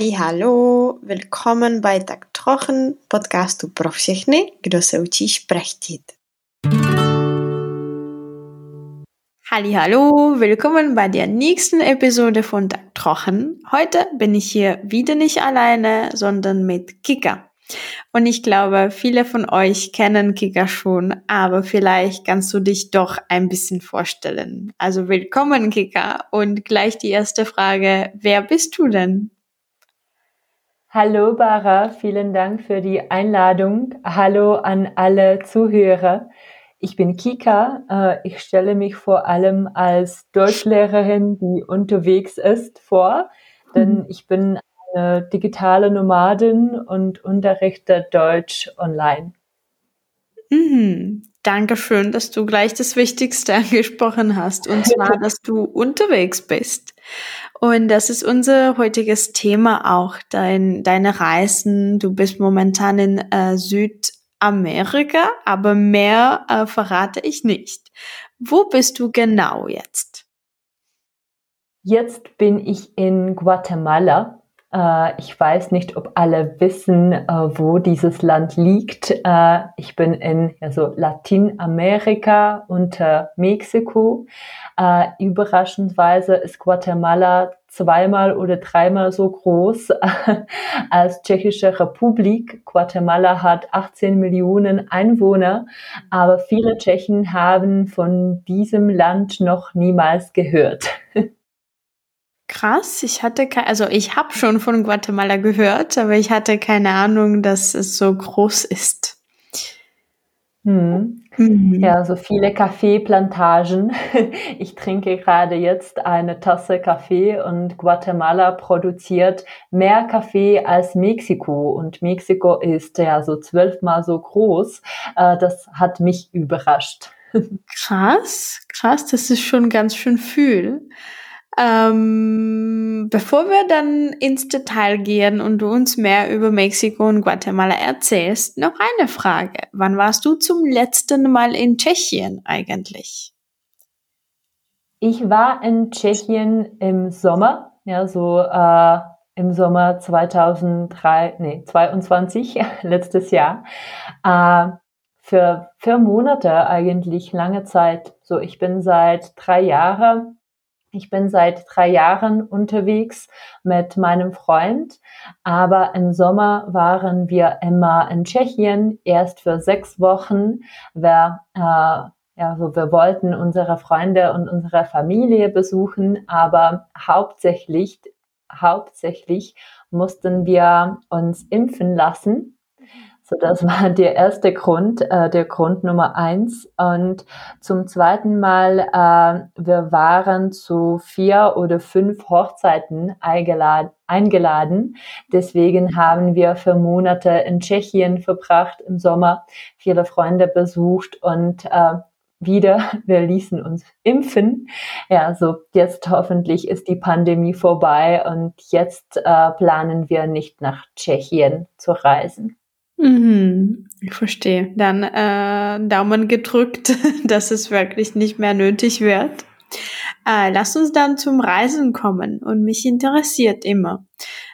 Halli, hallo, willkommen bij Tak Trochen, podcastu pro všechny, kdo se učí šprechtit. Halli, hallo, willkommen bei der nächsten Episode von Tak Trochen. Heute bin ich hier wieder nicht alleine, sondern mit Kika. Und ich glaube, viele von euch kennen Kika schon, aber vielleicht kannst du dich doch ein bisschen vorstellen. Also willkommen, Kika. Und gleich die erste Frage, wer bist du denn? Hallo Bara, vielen Dank für die Einladung. Hallo an alle Zuhörer. Ich bin Kika. Äh, ich stelle mich vor allem als Deutschlehrerin, die unterwegs ist, vor, denn mhm. ich bin eine digitale Nomadin und unterrichte Deutsch online. Mhm. Dankeschön, dass du gleich das Wichtigste angesprochen hast, und zwar, dass du unterwegs bist. Und das ist unser heutiges Thema auch, dein, deine Reisen. Du bist momentan in äh, Südamerika, aber mehr äh, verrate ich nicht. Wo bist du genau jetzt? Jetzt bin ich in Guatemala ich weiß nicht, ob alle wissen, äh, wo dieses Land liegt. Äh, ich bin in also Latinamerika unter Mexiko. Überraschendweise ist Guatemala zweimal oder dreimal so groß als Tschechische Republik. Guatemala hat 18 Millionen Einwohner, aber viele Tschechen haben von diesem Land noch niemals gehört. Krass, ich hatte keine, also ich habe schon von Guatemala gehört, aber ich hatte keine Ahnung, dass es so groß ist. Hm. Mhm. Ja, so viele Kaffeeplantagen. Ich trinke gerade jetzt eine Tasse Kaffee und Guatemala produziert mehr Kaffee als Mexiko und Mexiko ist ja so zwölfmal so groß. Äh, das hat mich überrascht. Krass, krass, das ist schon ganz schön viel. Ähm, bevor wir dann ins Detail gehen und du uns mehr über Mexiko und Guatemala erzählst, noch eine Frage. Wann warst du zum letzten Mal in Tschechien eigentlich? Ich war in Tschechien im Sommer, ja, so äh, im Sommer 2003, nee, 22, letztes Jahr. Äh, für vier Monate eigentlich lange Zeit. So, ich bin seit drei Jahren ich bin seit drei Jahren unterwegs mit meinem Freund, aber im Sommer waren wir immer in Tschechien, erst für sechs Wochen. Wir, äh, ja, so wir wollten unsere Freunde und unsere Familie besuchen, aber hauptsächlich, hauptsächlich mussten wir uns impfen lassen so, das war der erste Grund, äh, der Grund Nummer eins. Und zum zweiten Mal, äh, wir waren zu vier oder fünf Hochzeiten eingeladen. Deswegen haben wir für Monate in Tschechien verbracht im Sommer, viele Freunde besucht und äh, wieder, wir ließen uns impfen. Ja, so jetzt hoffentlich ist die Pandemie vorbei und jetzt äh, planen wir nicht nach Tschechien zu reisen. Mhm, ich verstehe. Dann äh, Daumen gedrückt, dass es wirklich nicht mehr nötig wird. Äh, lass uns dann zum Reisen kommen und mich interessiert immer.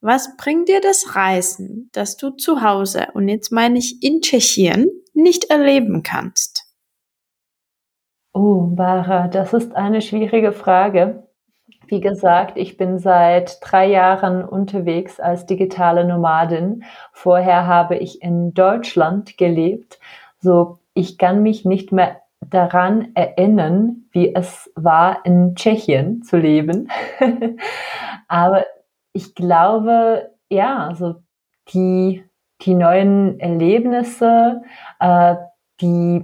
Was bringt dir das Reisen, dass du zu Hause und jetzt meine ich in Tschechien nicht erleben kannst? Oh, Bara, das ist eine schwierige Frage. Wie gesagt, ich bin seit drei Jahren unterwegs als digitale Nomadin. Vorher habe ich in Deutschland gelebt. So, ich kann mich nicht mehr daran erinnern, wie es war, in Tschechien zu leben. Aber ich glaube, ja, also die, die neuen Erlebnisse, äh, die,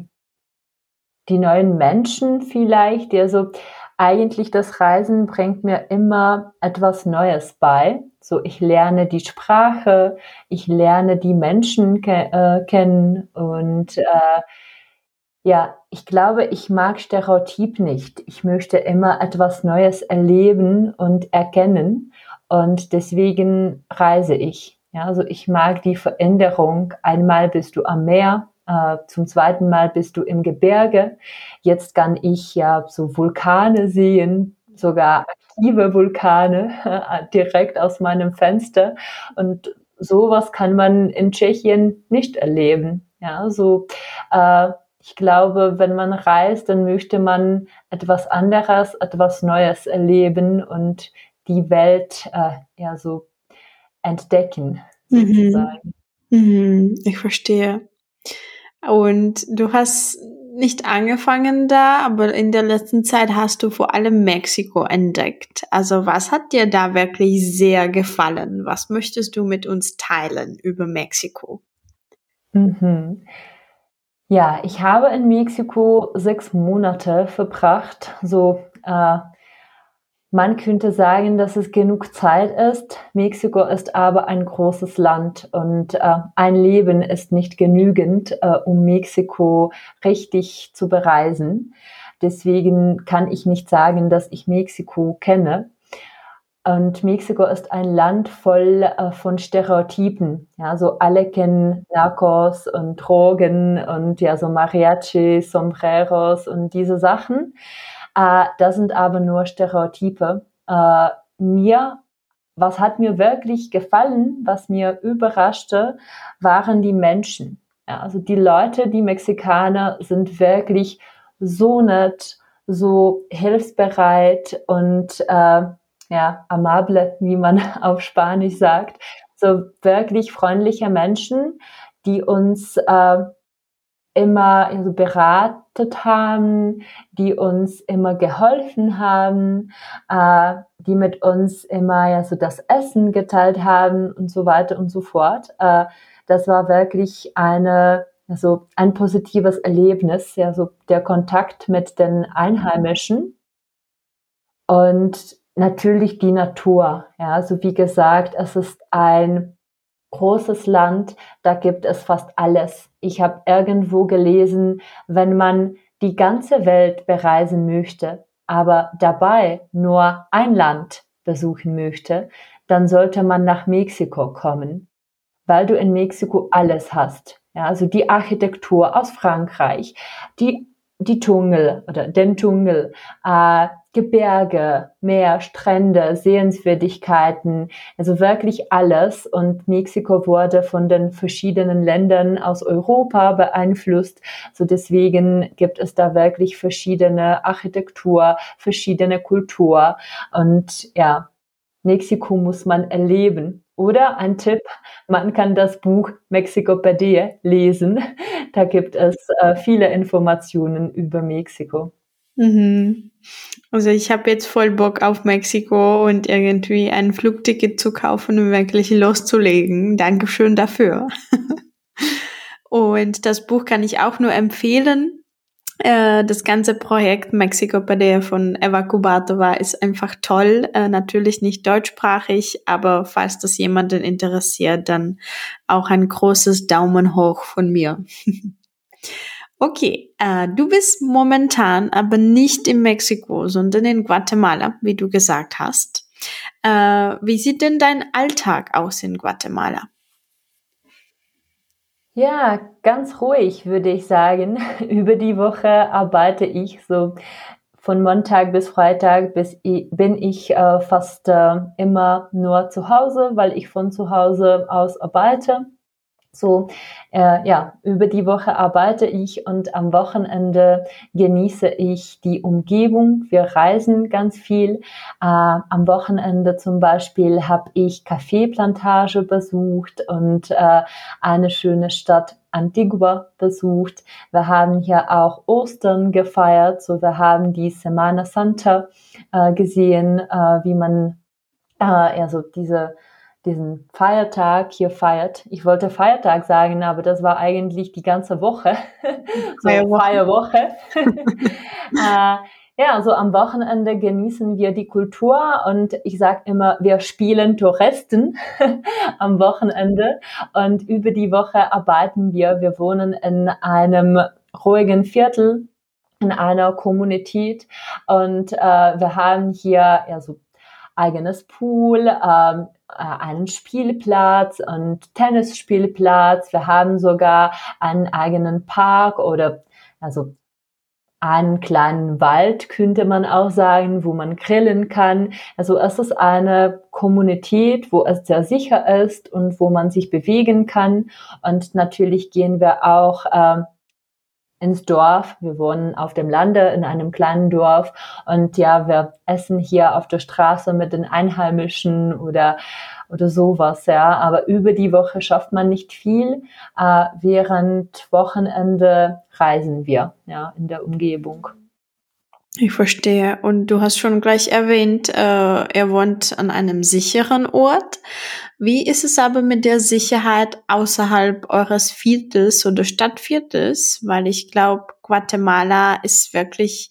die neuen Menschen vielleicht, die also eigentlich das Reisen bringt mir immer etwas Neues bei. So, ich lerne die Sprache, ich lerne die Menschen ke äh, kennen und äh, ja, ich glaube, ich mag Stereotyp nicht. Ich möchte immer etwas Neues erleben und erkennen und deswegen reise ich. Ja, also ich mag die Veränderung. Einmal bist du am Meer, zum zweiten Mal bist du im Gebirge. Jetzt kann ich ja so Vulkane sehen, sogar aktive Vulkane äh, direkt aus meinem Fenster. Und sowas kann man in Tschechien nicht erleben. Ja, so, äh, ich glaube, wenn man reist, dann möchte man etwas anderes, etwas Neues erleben und die Welt äh, ja so entdecken, mhm. sozusagen. Mhm. Ich verstehe. Und du hast nicht angefangen da, aber in der letzten Zeit hast du vor allem Mexiko entdeckt. Also was hat dir da wirklich sehr gefallen? Was möchtest du mit uns teilen über Mexiko? Mhm. Ja, ich habe in Mexiko sechs Monate verbracht, so äh, man könnte sagen, dass es genug Zeit ist. Mexiko ist aber ein großes Land und äh, ein Leben ist nicht genügend, äh, um Mexiko richtig zu bereisen. Deswegen kann ich nicht sagen, dass ich Mexiko kenne. Und Mexiko ist ein Land voll äh, von Stereotypen. Ja, so alle kennen Narcos und Drogen und ja, so Mariachi, Sombreros und diese Sachen. Äh, das sind aber nur Stereotype. Äh, mir, was hat mir wirklich gefallen, was mir überraschte, waren die Menschen. Ja, also die Leute, die Mexikaner sind wirklich so nett, so hilfsbereit und äh, ja, amable, wie man auf Spanisch sagt. So wirklich freundliche Menschen, die uns äh, immer also beratet haben, die uns immer geholfen haben, äh, die mit uns immer ja so das Essen geteilt haben und so weiter und so fort. Äh, das war wirklich eine also ein positives Erlebnis, ja so der Kontakt mit den Einheimischen und natürlich die Natur. Ja, also wie gesagt, es ist ein großes Land, da gibt es fast alles. Ich habe irgendwo gelesen, wenn man die ganze Welt bereisen möchte, aber dabei nur ein Land besuchen möchte, dann sollte man nach Mexiko kommen, weil du in Mexiko alles hast. Ja, also die Architektur aus Frankreich, die die Dschungel oder den Dschungel, äh, Gebirge, Meer, Strände, Sehenswürdigkeiten, also wirklich alles. Und Mexiko wurde von den verschiedenen Ländern aus Europa beeinflusst. So deswegen gibt es da wirklich verschiedene Architektur, verschiedene Kultur. Und ja, Mexiko muss man erleben. Oder ein Tipp, man kann das Buch Mexicopädie lesen. Da gibt es äh, viele Informationen über Mexiko. Mhm. Also ich habe jetzt voll Bock auf Mexiko und irgendwie ein Flugticket zu kaufen und wirklich loszulegen. Dankeschön dafür. und das Buch kann ich auch nur empfehlen. Äh, das ganze Projekt Mexico Padea von Eva Kubatova ist einfach toll. Äh, natürlich nicht deutschsprachig, aber falls das jemanden interessiert, dann auch ein großes Daumen hoch von mir. okay, äh, du bist momentan aber nicht in Mexiko, sondern in Guatemala, wie du gesagt hast. wie sieht denn dein Alltag aus in Guatemala? Ja, ganz ruhig würde ich sagen. Über die Woche arbeite ich so von Montag bis Freitag bis bin ich äh, fast äh, immer nur zu Hause, weil ich von zu Hause aus arbeite. So, äh, ja, über die Woche arbeite ich und am Wochenende genieße ich die Umgebung. Wir reisen ganz viel. Äh, am Wochenende zum Beispiel habe ich Kaffeeplantage besucht und äh, eine schöne Stadt Antigua besucht. Wir haben hier auch Ostern gefeiert. So, wir haben die Semana Santa äh, gesehen, äh, wie man äh, also diese diesen Feiertag hier feiert. Ich wollte Feiertag sagen, aber das war eigentlich die ganze Woche. so Feierwoche. Feierwoche. äh, ja, so am Wochenende genießen wir die Kultur und ich sage immer, wir spielen Touristen am Wochenende und über die Woche arbeiten wir. Wir wohnen in einem ruhigen Viertel in einer Kommunität und äh, wir haben hier ja so eigenes Pool, ähm, äh, einen Spielplatz und Tennisspielplatz. Wir haben sogar einen eigenen Park oder also einen kleinen Wald, könnte man auch sagen, wo man grillen kann. Also es ist eine Kommunität, wo es sehr sicher ist und wo man sich bewegen kann. Und natürlich gehen wir auch äh, ins Dorf. Wir wohnen auf dem Lande in einem kleinen Dorf und ja, wir essen hier auf der Straße mit den Einheimischen oder oder sowas, ja. Aber über die Woche schafft man nicht viel. Äh, während Wochenende reisen wir, ja, in der Umgebung. Ich verstehe. Und du hast schon gleich erwähnt, äh, er wohnt an einem sicheren Ort. Wie ist es aber mit der Sicherheit außerhalb eures Viertels oder Stadtviertels? Weil ich glaube, Guatemala ist wirklich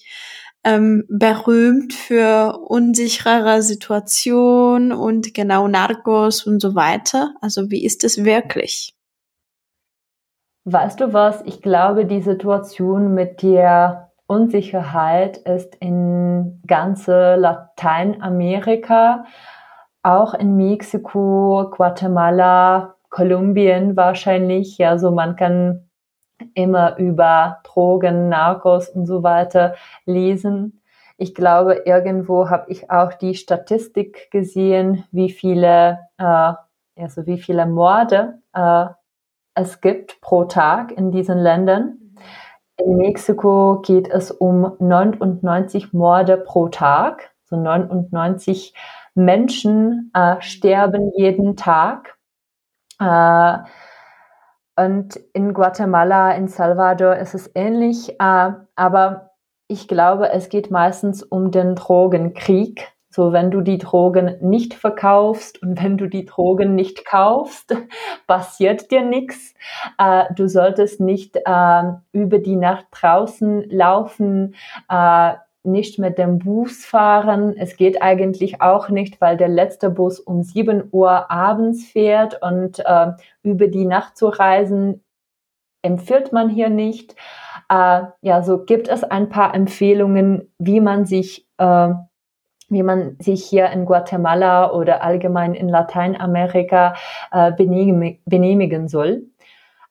ähm, berühmt für unsichere Situationen und genau Narcos und so weiter. Also wie ist es wirklich? Weißt du was? Ich glaube, die Situation mit der Unsicherheit ist in ganze Lateinamerika auch in Mexiko, Guatemala, Kolumbien wahrscheinlich. Ja, so man kann immer über Drogen, Narcos und so weiter lesen. Ich glaube, irgendwo habe ich auch die Statistik gesehen, wie viele, äh, also wie viele Morde äh, es gibt pro Tag in diesen Ländern. In Mexiko geht es um 99 Morde pro Tag, so 99 Menschen äh, sterben jeden Tag. Äh, und in Guatemala, in Salvador ist es ähnlich. Äh, aber ich glaube, es geht meistens um den Drogenkrieg. So, wenn du die Drogen nicht verkaufst und wenn du die Drogen nicht kaufst, passiert dir nichts. Äh, du solltest nicht äh, über die Nacht draußen laufen, äh, nicht mit dem Bus fahren. Es geht eigentlich auch nicht, weil der letzte Bus um 7 Uhr abends fährt und äh, über die Nacht zu reisen empfiehlt man hier nicht. Äh, ja, so gibt es ein paar Empfehlungen, wie man sich äh, wie man sich hier in Guatemala oder allgemein in Lateinamerika äh, benehmen soll.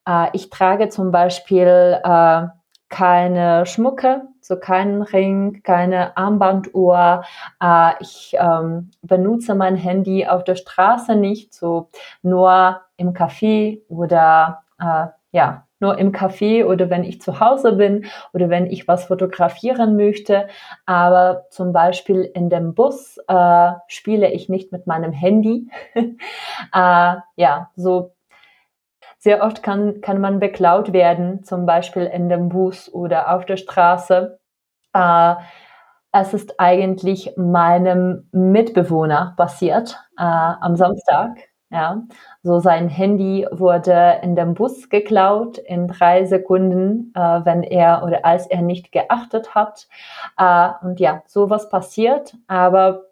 Äh, ich trage zum Beispiel äh, keine Schmucke, so keinen Ring, keine Armbanduhr. Äh, ich ähm, benutze mein Handy auf der Straße nicht, so nur im Café oder äh, ja, nur im Café oder wenn ich zu Hause bin oder wenn ich was fotografieren möchte. Aber zum Beispiel in dem Bus äh, spiele ich nicht mit meinem Handy. äh, ja, so sehr oft kann, kann man beklaut werden, zum Beispiel in dem Bus oder auf der Straße. Äh, es ist eigentlich meinem Mitbewohner passiert äh, am Samstag. Ja, so sein Handy wurde in dem Bus geklaut in drei Sekunden, äh, wenn er oder als er nicht geachtet hat. Äh, und ja, sowas passiert. Aber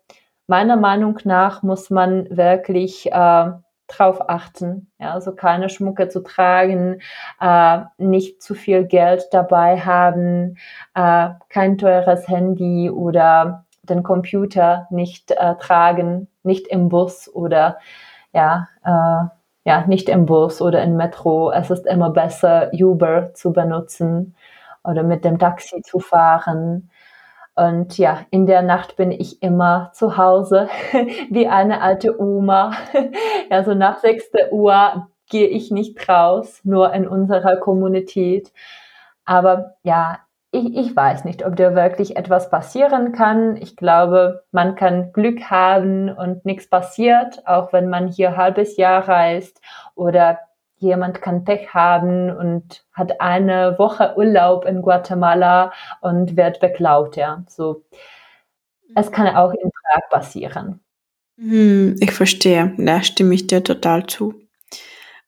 meiner Meinung nach muss man wirklich äh, drauf achten, ja, also keine Schmucke zu tragen, äh, nicht zu viel Geld dabei haben, äh, kein teures Handy oder den Computer nicht äh, tragen, nicht im Bus oder ja, äh, ja, nicht im Bus oder im Metro. Es ist immer besser, Uber zu benutzen oder mit dem Taxi zu fahren. Und ja, in der Nacht bin ich immer zu Hause, wie eine alte Oma. Also nach 6 Uhr gehe ich nicht raus, nur in unserer Kommunität. Aber ja, ich, ich weiß nicht, ob da wirklich etwas passieren kann. Ich glaube, man kann Glück haben und nichts passiert, auch wenn man hier halbes Jahr reist oder jemand kann Pech haben und hat eine Woche Urlaub in Guatemala und wird beklaut, ja. So, es kann auch in Prag passieren. Hm, ich verstehe. Da stimme ich dir total zu.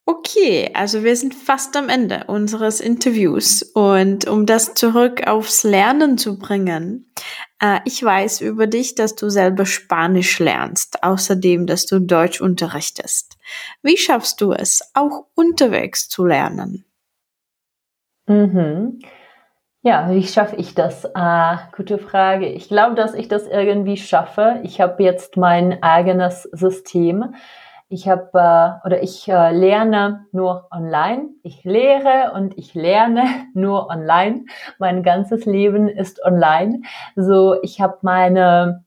Okay, also wir sind fast am Ende unseres Interviews und um das zurück aufs Lernen zu bringen, ich weiß über dich, dass du selber Spanisch lernst, außerdem, dass du Deutsch unterrichtest. Wie schaffst du es, auch unterwegs zu lernen? Mhm. Ja, wie schaffe ich das? Äh, gute Frage. Ich glaube, dass ich das irgendwie schaffe. Ich habe jetzt mein eigenes System Ich habe äh, oder ich äh, lerne nur online. Ich lehre und ich lerne nur online. Mein ganzes Leben ist online. So, ich habe meine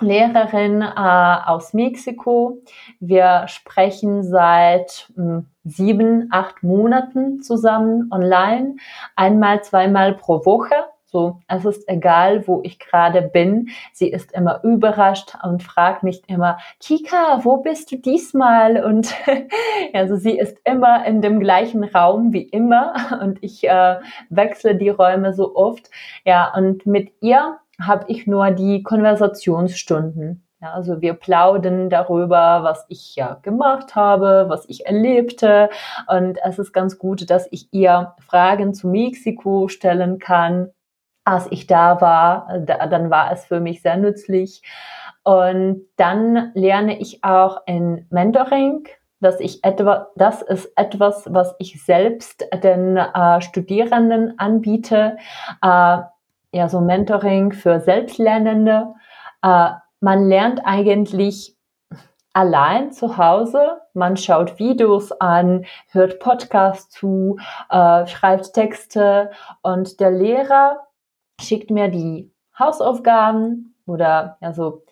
Lehrerin äh, aus Mexiko. Wir sprechen seit mh, hm, sieben, acht Monaten zusammen online, einmal, zweimal pro Woche. So, es ist egal, wo ich gerade bin. Sie ist immer überrascht und fragt mich immer, Kika, wo bist du diesmal? Und also sie ist immer in dem gleichen Raum wie immer und ich äh, wechsle die Räume so oft. Ja, und mit ihr habe ich nur die Konversationsstunden. Ja, also wir plaudern darüber, was ich ja gemacht habe, was ich erlebte. Und es ist ganz gut, dass ich ihr Fragen zu Mexiko stellen kann. Als ich da war, da, dann war es für mich sehr nützlich. Und dann lerne ich auch in Mentoring, dass ich etwa, das ist etwas, was ich selbst den äh, Studierenden anbiete. Äh, ja, so Mentoring für Selbstlernende. Äh, man lernt eigentlich allein zu Hause. Man schaut Videos an, hört Podcasts zu, äh, schreibt Texte und der Lehrer schickt mir die Hausaufgaben oder ja so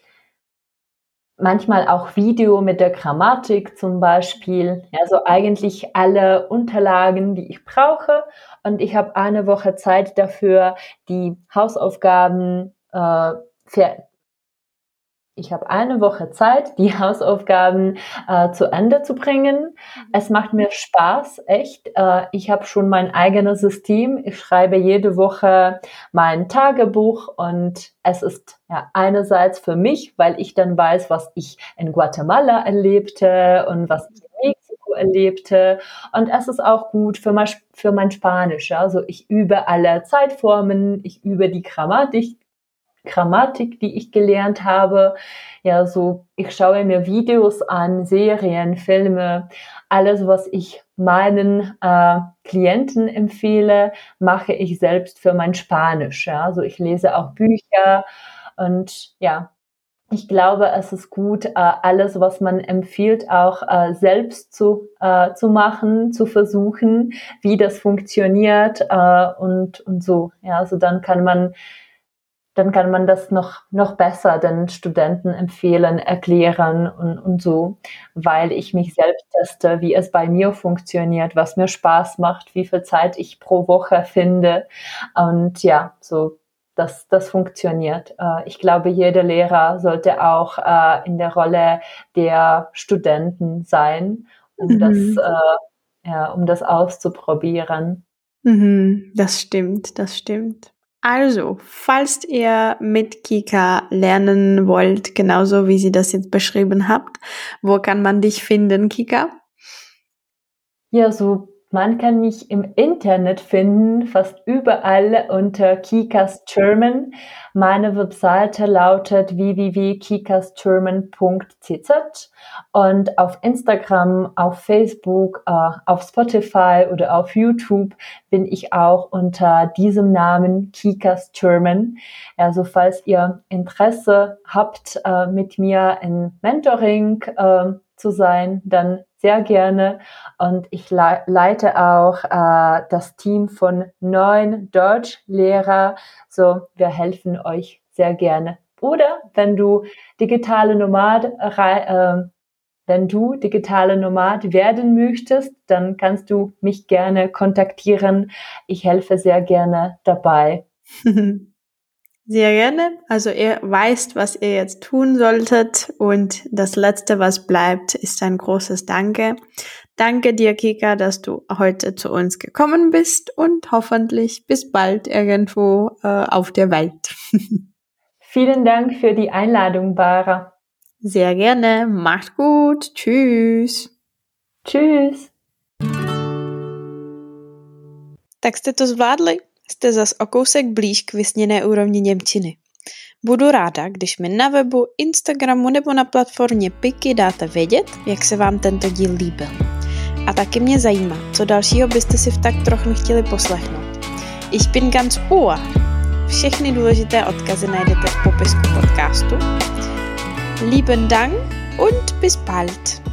manchmal auch Video mit der Grammatik zum Beispiel. Also eigentlich alle Unterlagen, die ich brauche. Und ich habe eine Woche Zeit dafür, die Hausaufgaben äh, ich habe eine Woche Zeit, die Hausaufgaben äh, zu Ende zu bringen. Es macht mir Spaß, echt. Äh, ich habe schon mein eigenes System. Ich schreibe jede Woche mein Tagebuch und es ist ja einerseits für mich, weil ich dann weiß, was ich in Guatemala erlebte und was ich in Mexiko erlebte. Und es ist auch gut für mein, für mein Spanisch. Also ich übe alle Zeitformen, ich übe die Grammatik, Grammatik, die ich gelernt habe. Ja, so, ich schaue mir Videos an, Serien, Filme, alles, was ich meinen äh, Klienten empfehle, mache ich selbst für mein Spanisch. Ja, also ich lese auch Bücher und ja, ich glaube, es ist gut, äh, alles, was man empfiehlt, auch äh, selbst zu, äh, zu machen, zu versuchen, wie das funktioniert und, und so. Ja, also dann kann man dann kann man das noch, noch besser den Studenten empfehlen, erklären und, und so, weil ich mich selbst teste, wie es bei mir funktioniert, was mir Spaß macht, wie viel Zeit ich pro Woche finde. Und ja, so, das, das funktioniert. Äh, ich glaube, jeder Lehrer sollte auch äh, in der Rolle der Studenten sein, um mhm. das, äh, ja, um das auszuprobieren. Mhm, das stimmt, das stimmt. Also, falls ihr mit Kika lernen wollt, genauso wie sie das jetzt beschrieben habt, wo kann man dich finden, Kika? Ja, so man kann mich im Internet finden, fast überall unter Kikas German. Meine Webseite lautet www.kikasgerman.cz und auf Instagram, auf Facebook, äh, auf Spotify oder auf YouTube bin ich auch unter diesem Namen Kikas German. Also falls ihr Interesse habt, äh, mit mir in Mentoring äh, zu sein, dann sehr gerne. Und ich le leite auch äh, das Team von neun Deutschlehrer. So, wir helfen euch sehr gerne. Oder wenn du digitale Nomad, äh, wenn du digitale Nomad werden möchtest, dann kannst du mich gerne kontaktieren. Ich helfe sehr gerne dabei. Sehr gerne. Also ihr weißt, was ihr jetzt tun solltet. Und das Letzte, was bleibt, ist ein großes Danke. Danke dir, Kika, dass du heute zu uns gekommen bist und hoffentlich bis bald irgendwo äh, auf der Welt. Vielen Dank für die Einladung, Bara. Sehr gerne. Macht gut. Tschüss. Tschüss. Tak jste to zvládli? Jste zas o kousek blíž k vysněné úrovni Němčiny. Budu ráda, když mi na webu, Instagramu nebo na platformě Piky dáte vědět, jak se vám tento díl líbil. A taky mě zajímá, co dalšího byste si v tak trochu chtěli poslechnout. Ich bin ganz ohr. Všechny důležité odkazy najdete v popisku podcastu. Lieben Dank und bis bald.